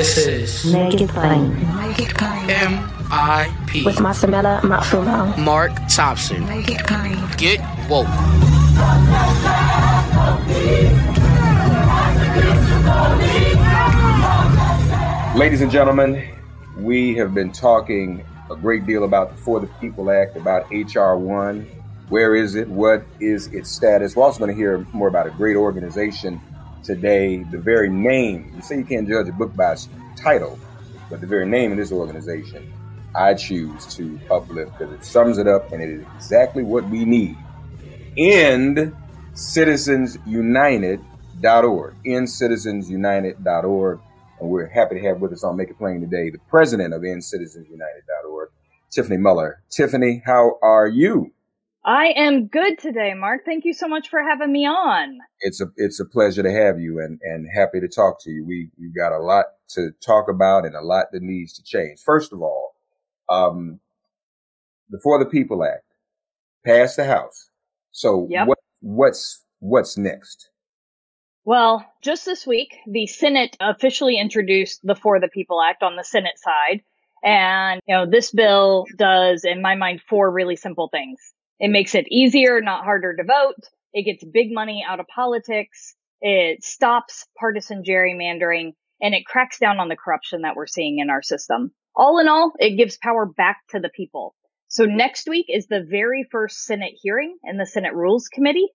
This is Make It Plain. M.I.P. With Masamela Matfumo. Mark Thompson. Get woke. Ladies and gentlemen, we have been talking a great deal about the For the People Act, about H.R. 1. Where is it? What is its status? We're also going to hear more about a great organization today. The very name, you say you can't judge a book by its title, but the very name of this organization, I choose to uplift because it sums it up and it is exactly what we need. End citizensunited.org. End citizensunited.org. And we're happy to have with us on Make It Plain today the president of EndCitizensUnited.org, Tiffany Muller. Tiffany, how are you? I am good today, Mark. Thank you so much for having me on. It's a it's a pleasure to have you and and happy to talk to you. We we've got a lot to talk about and a lot that needs to change. First of all, um, the For the People Act passed the House. So Yep. what what's what's next? Well, just this week, the Senate officially introduced the For the People Act on the Senate side. And, you know, this bill does, in my mind, four really simple things. It makes it easier, not harder to vote. It gets big money out of politics. It stops partisan gerrymandering and it cracks down on the corruption that we're seeing in our system. All in all, it gives power back to the people. So next week is the very first Senate hearing in the Senate Rules Committee.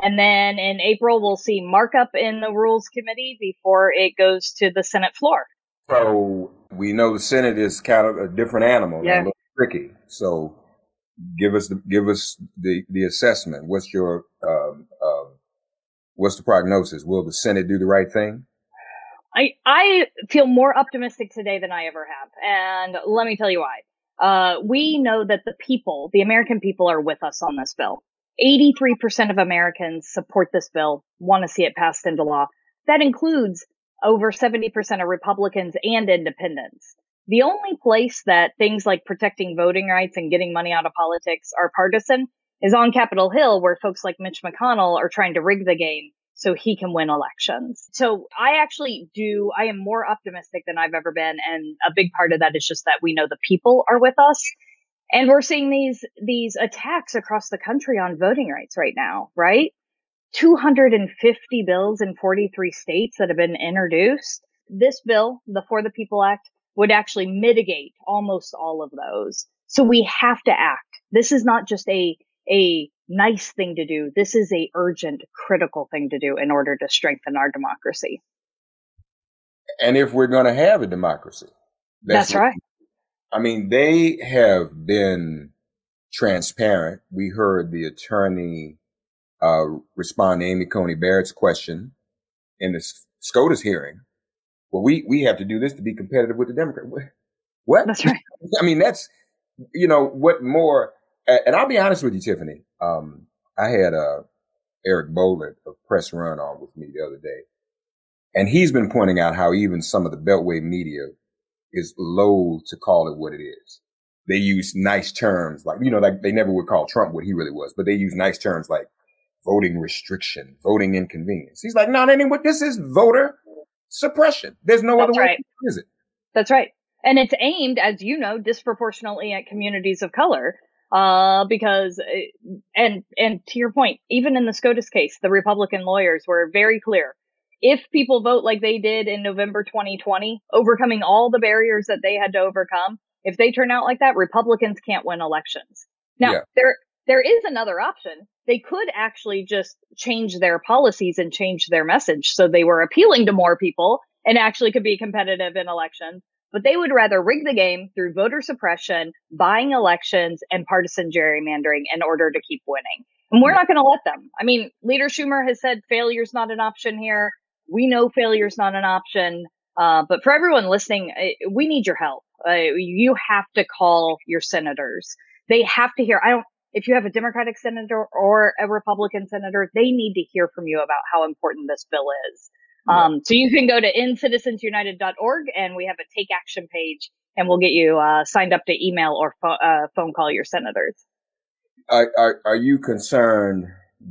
And then in April, we'll see markup in the Rules Committee before it goes to the Senate floor. So we know the Senate is kind of a different animal, Yeah. a little tricky. So give us the give us the the assessment. What's your um, um, what's the prognosis? Will the Senate do the right thing? I, I feel more optimistic today than I ever have. And let me tell you why. Uh, we know that the people, the American people are with us on this bill. 83% of Americans support this bill, want to see it passed into law. That includes over 70% of Republicans and independents. The only place that things like protecting voting rights and getting money out of politics are partisan is on Capitol Hill, where folks like Mitch McConnell are trying to rig the game so he can win elections. So I actually do, I am more optimistic than I've ever been. And a big part of that is just that we know the people are with us. And we're seeing these, these attacks across the country on voting rights right now, right? 250 bills in 43 states that have been introduced. This bill, the For the People Act, would actually mitigate almost all of those. So we have to act. This is not just a, a nice thing to do. This is a urgent, critical thing to do in order to strengthen our democracy. And if we're going to have a democracy, That's, right. I mean, they have been transparent. We heard the attorney uh, respond to Amy Coney Barrett's question in the SCOTUS hearing. Well, we, we have to do this to be competitive with the Democrat. What? What? That's right. I mean, that's, you know, what more, and I'll be honest with you, Tiffany. Um, I had uh, Eric Boehlert of Press Run on with me the other day, and he's been pointing out how even some of the Beltway media is loath to call it what it is. They use nice terms like, you know, like they never would call Trump what he really was, but they use nice terms like voting restriction, voting inconvenience. He's like, no, that ain't what this is. Voter suppression. There's no That's other right. way. Is it? That's right. And it's aimed, as you know, disproportionately at communities of color. Uh, because, uh, and, and to your point, even in the SCOTUS case, the Republican lawyers were very clear. If people vote like they did in November 2020, overcoming all the barriers that they had to overcome, if they turn out like that, Republicans can't win elections. Now, Yeah. there, there is another option. They could actually just change their policies and change their message so they were appealing to more people and actually could be competitive in elections. But they would rather rig the game through voter suppression, buying elections, and partisan gerrymandering in order to keep winning. And we're not going to let them. I mean, Leader Schumer has said failure's not an option here. We know failure's not an option. Uh, but for everyone listening, we need your help. Uh, you have to call your senators. They have to hear. I don't. If you have a Democratic senator or a Republican senator, they need to hear from you about how important this bill is. Um, so you can go to endcitizensunited.org and we have a take action page and we'll get you uh, signed up to email or pho- uh, phone call your senators. Are, are, are you concerned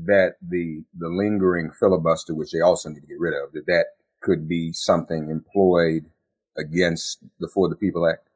that the, the lingering filibuster, which they also need to get rid of, that that could be something employed against the For the People Act?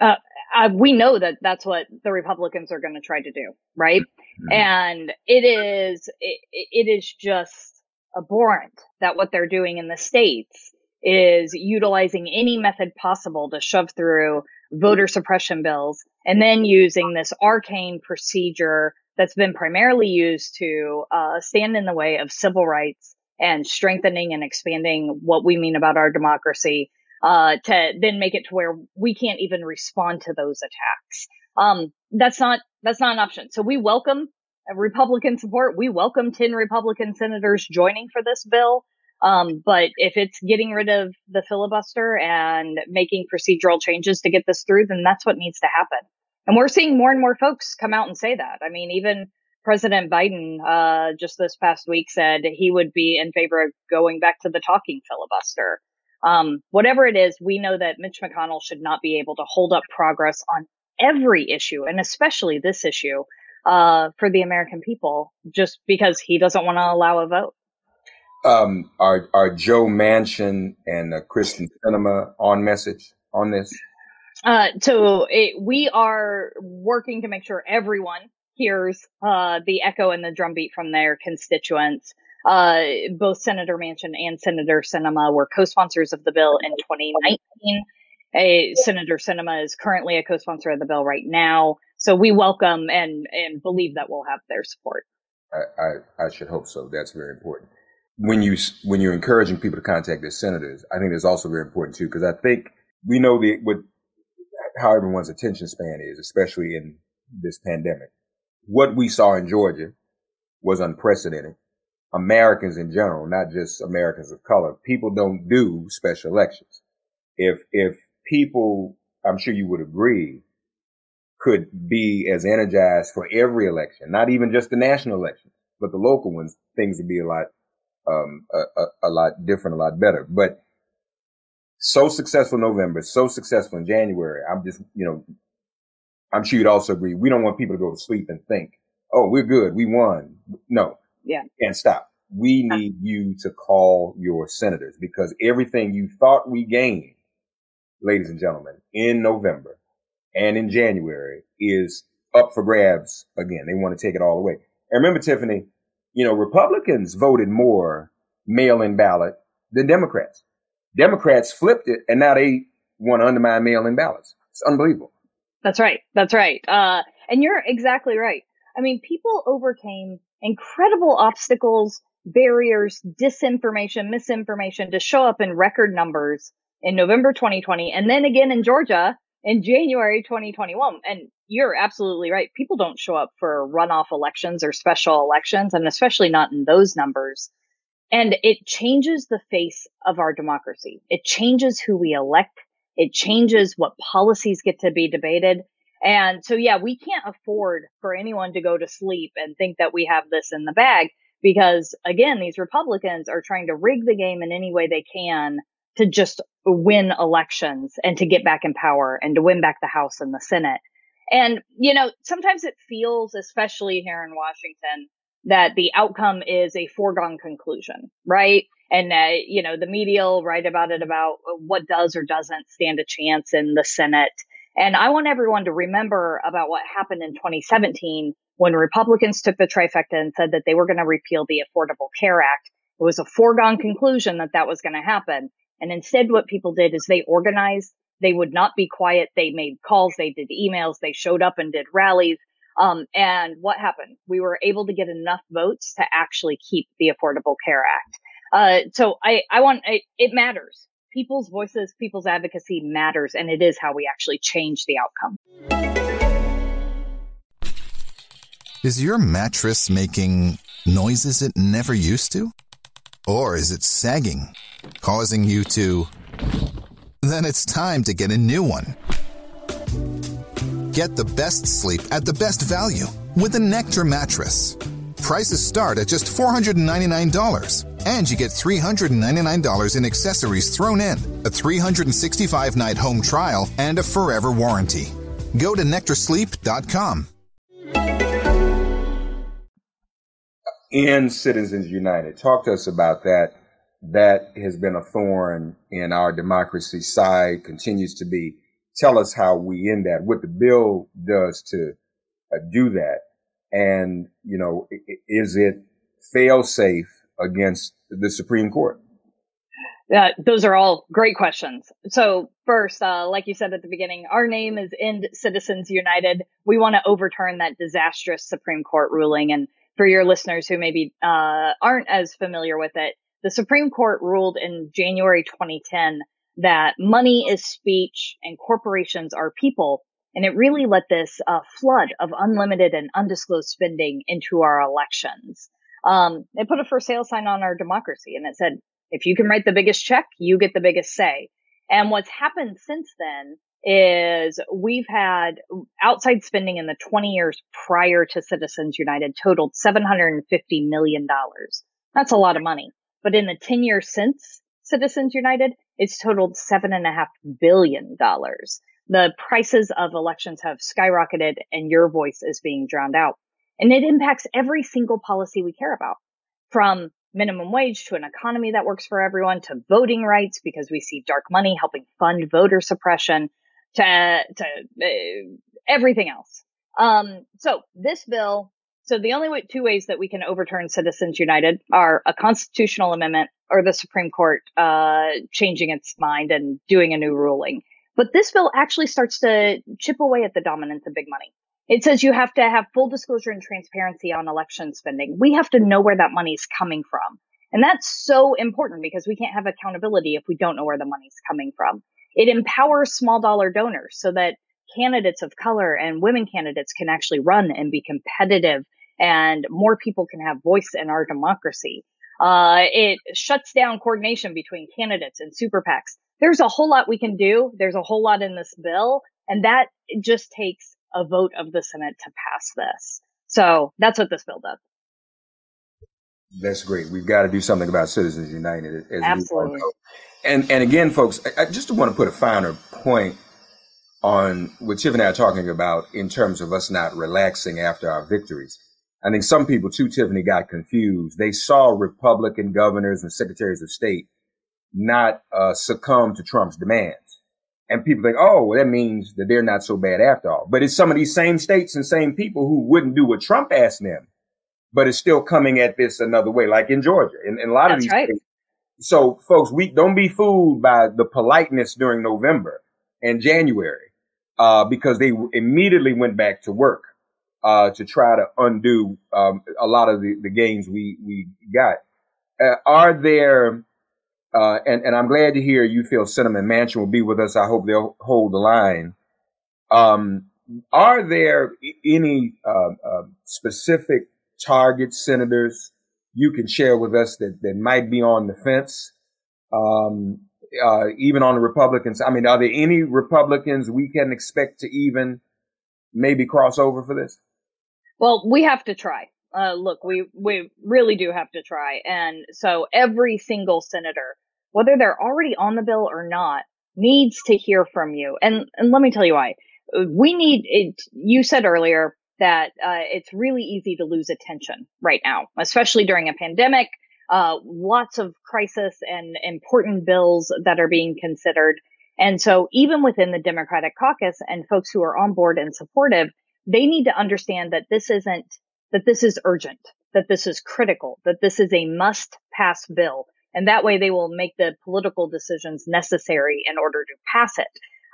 Uh, uh, we know that that's what the Republicans are going to try to do, right? And it is, it, it is just abhorrent that what they're doing in the states is utilizing any method possible to shove through voter suppression bills and then using this arcane procedure that's been primarily used to uh, stand in the way of civil rights and strengthening and expanding what we mean about our democracy uh, to then make it to where we can't even respond to those attacks. Um, that's not that's not an option. So we welcome Republican support. We welcome ten Republican senators joining for this bill. Um, but if it's getting rid of the filibuster and making procedural changes to get this through, then that's what needs to happen. And we're seeing more and more folks come out and say that. I mean, even President Biden, uh, just this past week said he would be in favor of going back to the talking filibuster. Um, whatever it is, we know that Mitch McConnell should not be able to hold up progress on every issue, and especially this issue, uh, for the American people, just because he doesn't want to allow a vote. Um, are, are Joe Manchin and uh, Kyrsten Sinema on message on this? Uh, so it, we are working to make sure everyone hears uh, the echo and the drumbeat from their constituents. Uh, both Senator Manchin and Senator Sinema were co-sponsors of the bill in 2019. A Senator Sinema is currently a co-sponsor of the bill right now. So we welcome and and believe that we'll have their support. I, I, I should hope so. That's very important. When you when you're encouraging people to contact their senators, I think that's also very important too, because I think we know the what how everyone's attention span is, especially in this pandemic. What we saw in Georgia was unprecedented. Americans in general, not just Americans of color, people don't do special elections. If if people, I'm sure you would agree, could be as energized for every election, not even just the national elections, but the local ones, things would be a lot, um, a, a, a lot different, a lot better. But so successful November, so successful in January. I'm just, you know, I'm sure you'd also agree. We don't want people to go to sleep and think, oh, we're good. We won. No, Yeah. can't stop. We need you to call your senators because everything you thought we gained, ladies and gentlemen, in November and in January is up for grabs again. They want to take it all away. And remember, Tiffany, you know, Republicans voted more mail-in ballot than Democrats. Democrats flipped it and now they want to undermine mail-in ballots. It's unbelievable. That's right. That's right. Uh, and you're exactly right. I mean, people overcame incredible obstacles, barriers, disinformation, misinformation to show up in record numbers in November 2020 and then again in Georgia in January 2021. And you're absolutely right. People don't show up for runoff elections or special elections, and especially not in those numbers. And it changes the face of our democracy. It changes who we elect. It changes what policies get to be debated. And so, yeah, we can't afford for anyone to go to sleep and think that we have this in the bag because again, these Republicans are trying to rig the game in any way they can to just win elections and to get back in power and to win back the House and the Senate. And, you know, sometimes it feels, especially here in Washington, that the outcome is a foregone conclusion, right? And, uh, you know, the media will write about it about what does or doesn't stand a chance in the Senate. And I want everyone to remember about what happened in 2017 when Republicans took the trifecta and said that they were going to repeal the Affordable Care Act. It was a foregone conclusion that that was going to happen. And instead, what people did is they organized. They would not be quiet. They made calls. They did emails. They showed up and did rallies. Um, and what happened? We were able to get enough votes to actually keep the Affordable Care Act. Uh, so I, I want, it, it matters people's voices, people's advocacy matters, and it is how we actually change the outcome. Is your mattress making noises it never used to? Or is it sagging, causing you to. Then it's time to get a new one. Get the best sleep at the best value with a Nectar mattress. Prices start at just $499 and you get $399 in accessories thrown in, a 365 night home trial, and a forever warranty. Go to nectarsleep.com. In Citizens United, talk to us about that. That has been a thorn in our democracy side, continues to be. Tell us how we end that, what the bill does to uh, do that. And, you know, is it fail safe against the Supreme Court? Uh, those are all great questions. So first, uh, like you said at the beginning, our name is End Citizens United. We want to overturn that disastrous Supreme Court ruling. And for your listeners who maybe uh, aren't as familiar with it, the Supreme Court ruled in January 2010 that money is speech and corporations are people. And it really let this uh, flood of unlimited and undisclosed spending into our elections um, they put a for sale sign on our democracy and it said, if you can write the biggest check, you get the biggest say. And what's happened since then is we've had outside spending in the 20 years prior to Citizens United totaled $750 million. That's a lot of money. But in the 10 years since Citizens United, it's totaled seven and a half billion dollars. The prices of elections have skyrocketed and your voice is being drowned out. And it impacts every single policy we care about from minimum wage to an economy that works for everyone to voting rights because we see dark money helping fund voter suppression to, to uh, everything else. Um, so this bill, so the only way, two ways that we can overturn Citizens United are a constitutional amendment or the Supreme Court, uh, changing its mind and doing a new ruling. But this bill actually starts to chip away at the dominance of big money. It says you have to have full disclosure and transparency on election spending. We have to know where that money is coming from. And that's so important because we can't have accountability if we don't know where the money's coming from. It empowers small dollar donors so that candidates of color and women candidates can actually run and be competitive and more people can have voice in our democracy. Uh, it shuts down coordination between candidates and super PACs. There's a whole lot we can do. There's a whole lot in this bill and that just takes a vote of the Senate to pass this. So that's what this bill does. That's great. We've got to do something about Citizens United. Absolutely. And and again, folks, I just want to put a finer point on what Tiff and I are talking about in terms of us not relaxing after our victories. I think some people too, Tiffany, got confused. They saw Republican governors and secretaries of state not uh, succumb to Trump's demand. And people think, oh, well, that means that they're not so bad after all. But it's some of these same states and same people who wouldn't do what Trump asked them, but it's still coming at this another way, like in Georgia and, and a lot That's of these right. states. So folks, we don't be fooled by the politeness during November and January, uh, because they immediately went back to work, uh, to try to undo, um, a lot of the, the gains we, we got. Uh, are there, uh, and, and I'm glad to hear you feel Sinema Manchin will be with us. I hope they'll hold the line. Um, are there any uh, uh, specific target senators you can share with us that, that might be on the fence? Um, uh, even on the Republicans. I mean, are there any Republicans we can expect to even maybe cross over for this? Well, we have to try. Uh, look, we, we really do have to try. And so every single senator, whether they're already on the bill or not, needs to hear from you. And, and let me tell you why. We need it. You said earlier that, uh, it's really easy to lose attention right now, especially during a pandemic. Uh, lots of crisis and important bills that are being considered. And so even within the Democratic caucus and folks who are on board and supportive, they need to understand that this isn't, that this is urgent, that this is critical, that this is a must pass bill. And that way they will make the political decisions necessary in order to pass it.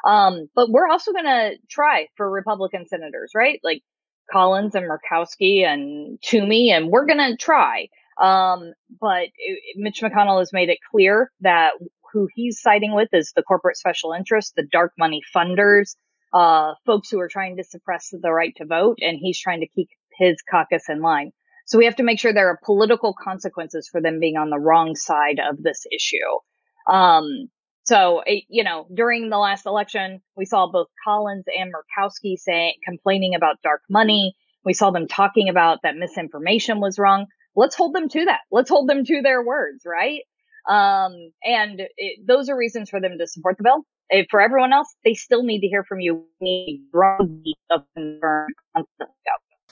Um, but we're also going to try for Republican senators, right? Like Collins and Murkowski and Toomey, and we're going to try. Um, but it, Mitch McConnell has made it clear that who he's siding with is the corporate special interests, the dark money funders, uh, folks who are trying to suppress the right to vote, and he's trying to keep his caucus in line. So we have to make sure there are political consequences for them being on the wrong side of this issue. Um, so, you know, during the last election, we saw both Collins and Murkowski saying, complaining about dark money. We saw them talking about that misinformation was wrong. Let's hold them to that. Let's hold them to their words, right? Um, and it, those are reasons for them to support the bill. If for everyone else, they still need to hear from you. We need of concern.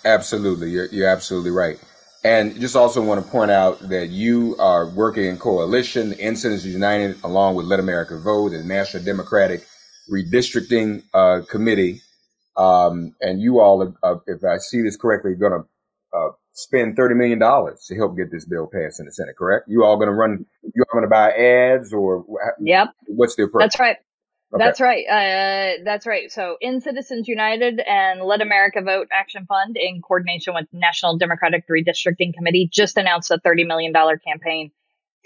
Absolutely, you're you're absolutely right. And just also want to point out that you are working in coalition, End Citizens United, along with Let America Vote, the National Democratic Redistricting uh, Committee. Um, and you all, uh, if I see this correctly, going to uh, spend $30 million to help get this bill passed in the Senate, correct? You all going to run, you all going to buy ads or yep. what's the approach? That's right. Okay. That's right. Uh, that's right. So End Citizens United and Let America Vote Action Fund in coordination with National Democratic Redistricting Committee just announced a $30 million campaign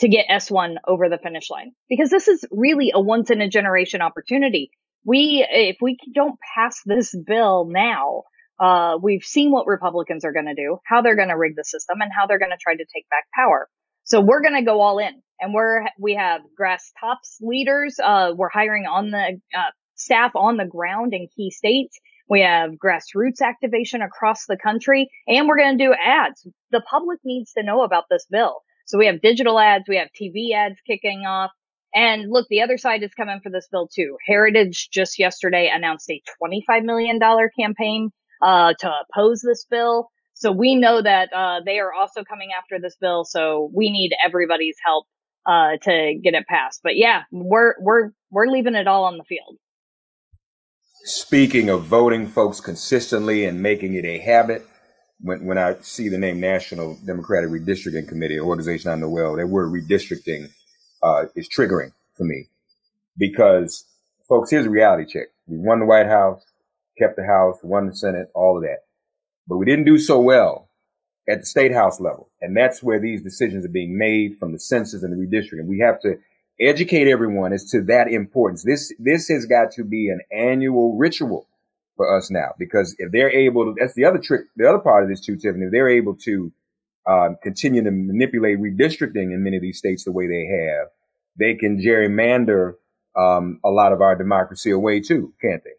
to get S1 over the finish line because this is really a once in a generation opportunity. We, if we don't pass this bill now, uh, we've seen what Republicans are going to do, how they're going to rig the system and how they're going to try to take back power. So we're going to go all in and we're, we have grass tops leaders. Uh, we're hiring on the, uh, staff on the ground in key states. We have grassroots activation across the country and we're going to do ads. The public needs to know about this bill. So we have digital ads. We have TV ads kicking off. And look, the other side is coming for this bill too. Heritage just yesterday announced a $25 million campaign, uh, to oppose this bill. So we know that uh, they are also coming after this bill. So we need everybody's help uh, to get it passed. But yeah, we're we're we're leaving it all on the field. Speaking of voting folks consistently and making it a habit, when when I see the name National Democratic Redistricting Committee, an organization I know well, that word redistricting uh, is triggering for me because folks, here's a reality check: we won the White House, kept the House, won the Senate, all of that but we didn't do so well at the state house level. And that's where these decisions are being made from the census and the redistricting. We have to educate everyone as to that importance. This, this has got to be an annual ritual for us now, because if they're able to, that's the other trick, the other part of this too, Tiffany, if they're able to, um, continue to manipulate redistricting in many of these states the way they have, they can gerrymander, um, a lot of our democracy away too, can't they?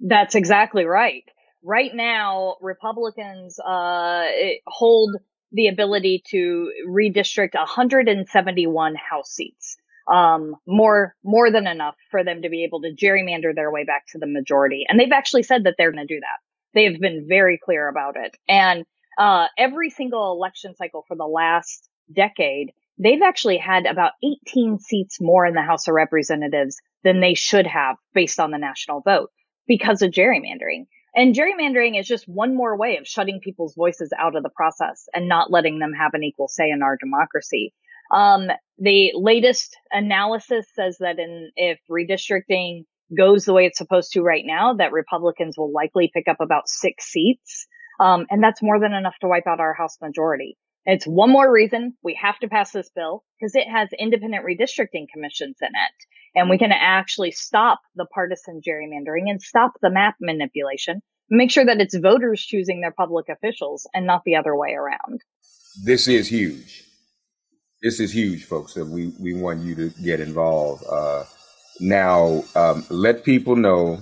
That's exactly right right now, Republicans uh, hold the ability to redistrict 171 House seats. Um, more, more than enough for them to be able to gerrymander their way back to the majority. And they've actually said that they're going to do that. They have been very clear about it. And, uh, every single election cycle for the last decade, they've actually had about 18 seats more in the House of Representatives than they should have based on the national vote because of gerrymandering. And gerrymandering is just one more way of shutting people's voices out of the process and not letting them have an equal say in our democracy. Um, the latest analysis says that in, if redistricting goes the way it's supposed to right now, that Republicans will likely pick up about six seats. Um, and that's more than enough to wipe out our House majority. It's one more reason we have to pass this bill because it has independent redistricting commissions in it and we can actually stop the partisan gerrymandering and stop the map manipulation make sure that it's voters choosing their public officials and not the other way around this is huge this is huge folks and we we want you to get involved uh, now um, let people know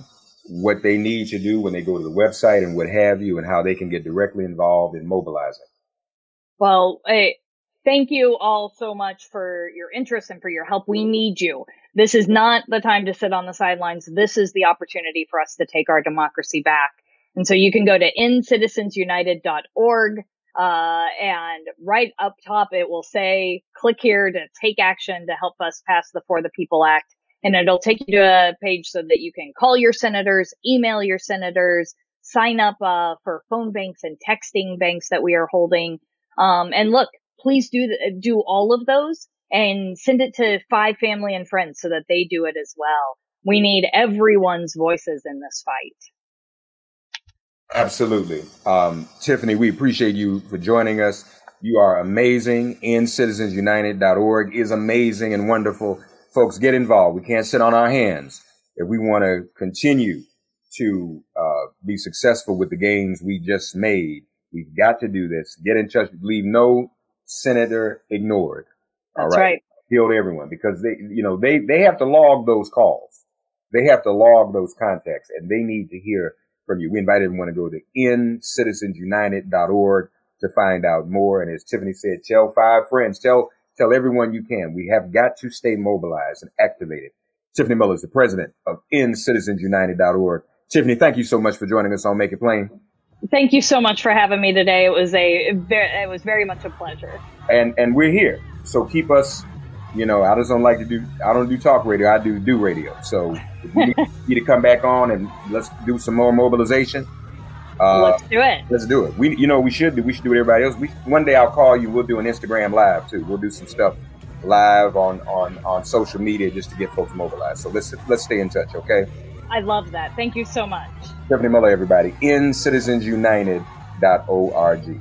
what they need to do when they go to the website and what have you, and how they can get directly involved in mobilizing. Well, hey, thank you all so much for your interest and for your help. We need you. This is not the time to sit on the sidelines. This is the opportunity for us to take our democracy back. And so you can go to endcitizensunited.org. Uh, and right up top, it will say, click here to take action to help us pass the For the People Act. And it'll take you to a page so that you can call your senators, email your senators, sign up, uh, for phone banks and texting banks that we are holding. Um, and look, please do, do all of those and send it to five family and friends so that they do it as well. We need everyone's voices in this fight. Absolutely. Um, Tiffany, we appreciate you for joining us. You are amazing. EndCitizensUnited.org is amazing and wonderful. Folks, get involved. We can't sit on our hands. If we want to continue to uh, be successful with the gains we just made, we've got to do this. Get in touch. Leave no senator ignored. That's All right. right. To everyone because they, you know, they, they have to log those calls. They have to log those contacts and they need to hear from you. We invite everyone to go to endcitizensunited.org to find out more. And as Tiffany said, tell five friends, tell, tell everyone you can. We have got to stay mobilized and activated. Tiffany Muller is the president of endcitizensunited.org. Tiffany, thank you so much for joining us on Make It Plain. Thank you so much for having me today. It was a it was very much a pleasure. And and we're here. So keep us you know, I just don't like to do. I don't do talk radio. I do do radio. So if you need to come back on and let's do some more mobilization. Uh, let's do it. Let's do it. We, you know, we should do. We should do what everybody else. We one day I'll call you. We'll do an Instagram live too. We'll do some stuff live on on on social media just to get folks mobilized. So let's let's stay in touch. Okay. I love that. Thank you so much. Stephanie Muller, everybody. End citizensunited.org.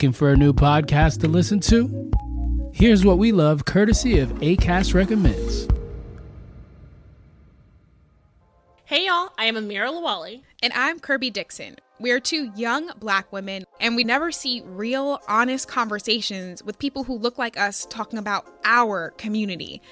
Looking for a new podcast to listen to? Here's what we love courtesy of ACAST Recommends. Hey y'all, I am Amira Lawali. And I'm Kirby Dixon. We are two young black women, and we never see real, honest conversations with people who look like us talking about our community.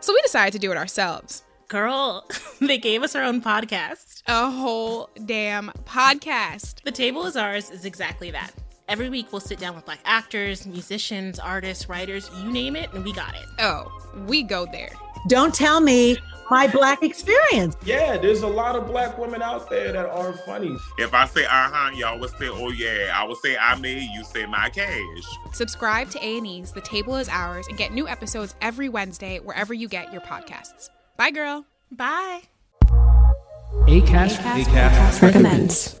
So we decided to do it ourselves. Girl, they gave us our own podcast. A whole damn podcast. The Table is Ours is exactly that. Every week we'll sit down with black actors, musicians, artists, writers, you name it, and we got it. Oh, we go there. Don't tell me my black experience. Yeah, there's a lot of black women out there that are funny. If I say uh-huh, y'all will say, oh yeah. I will say I made, you say my cash. Subscribe to A&E's The Table is Ours and get new episodes every Wednesday wherever you get your podcasts. Bye, girl. Bye. ACAST, ACAST, ACAST recommends.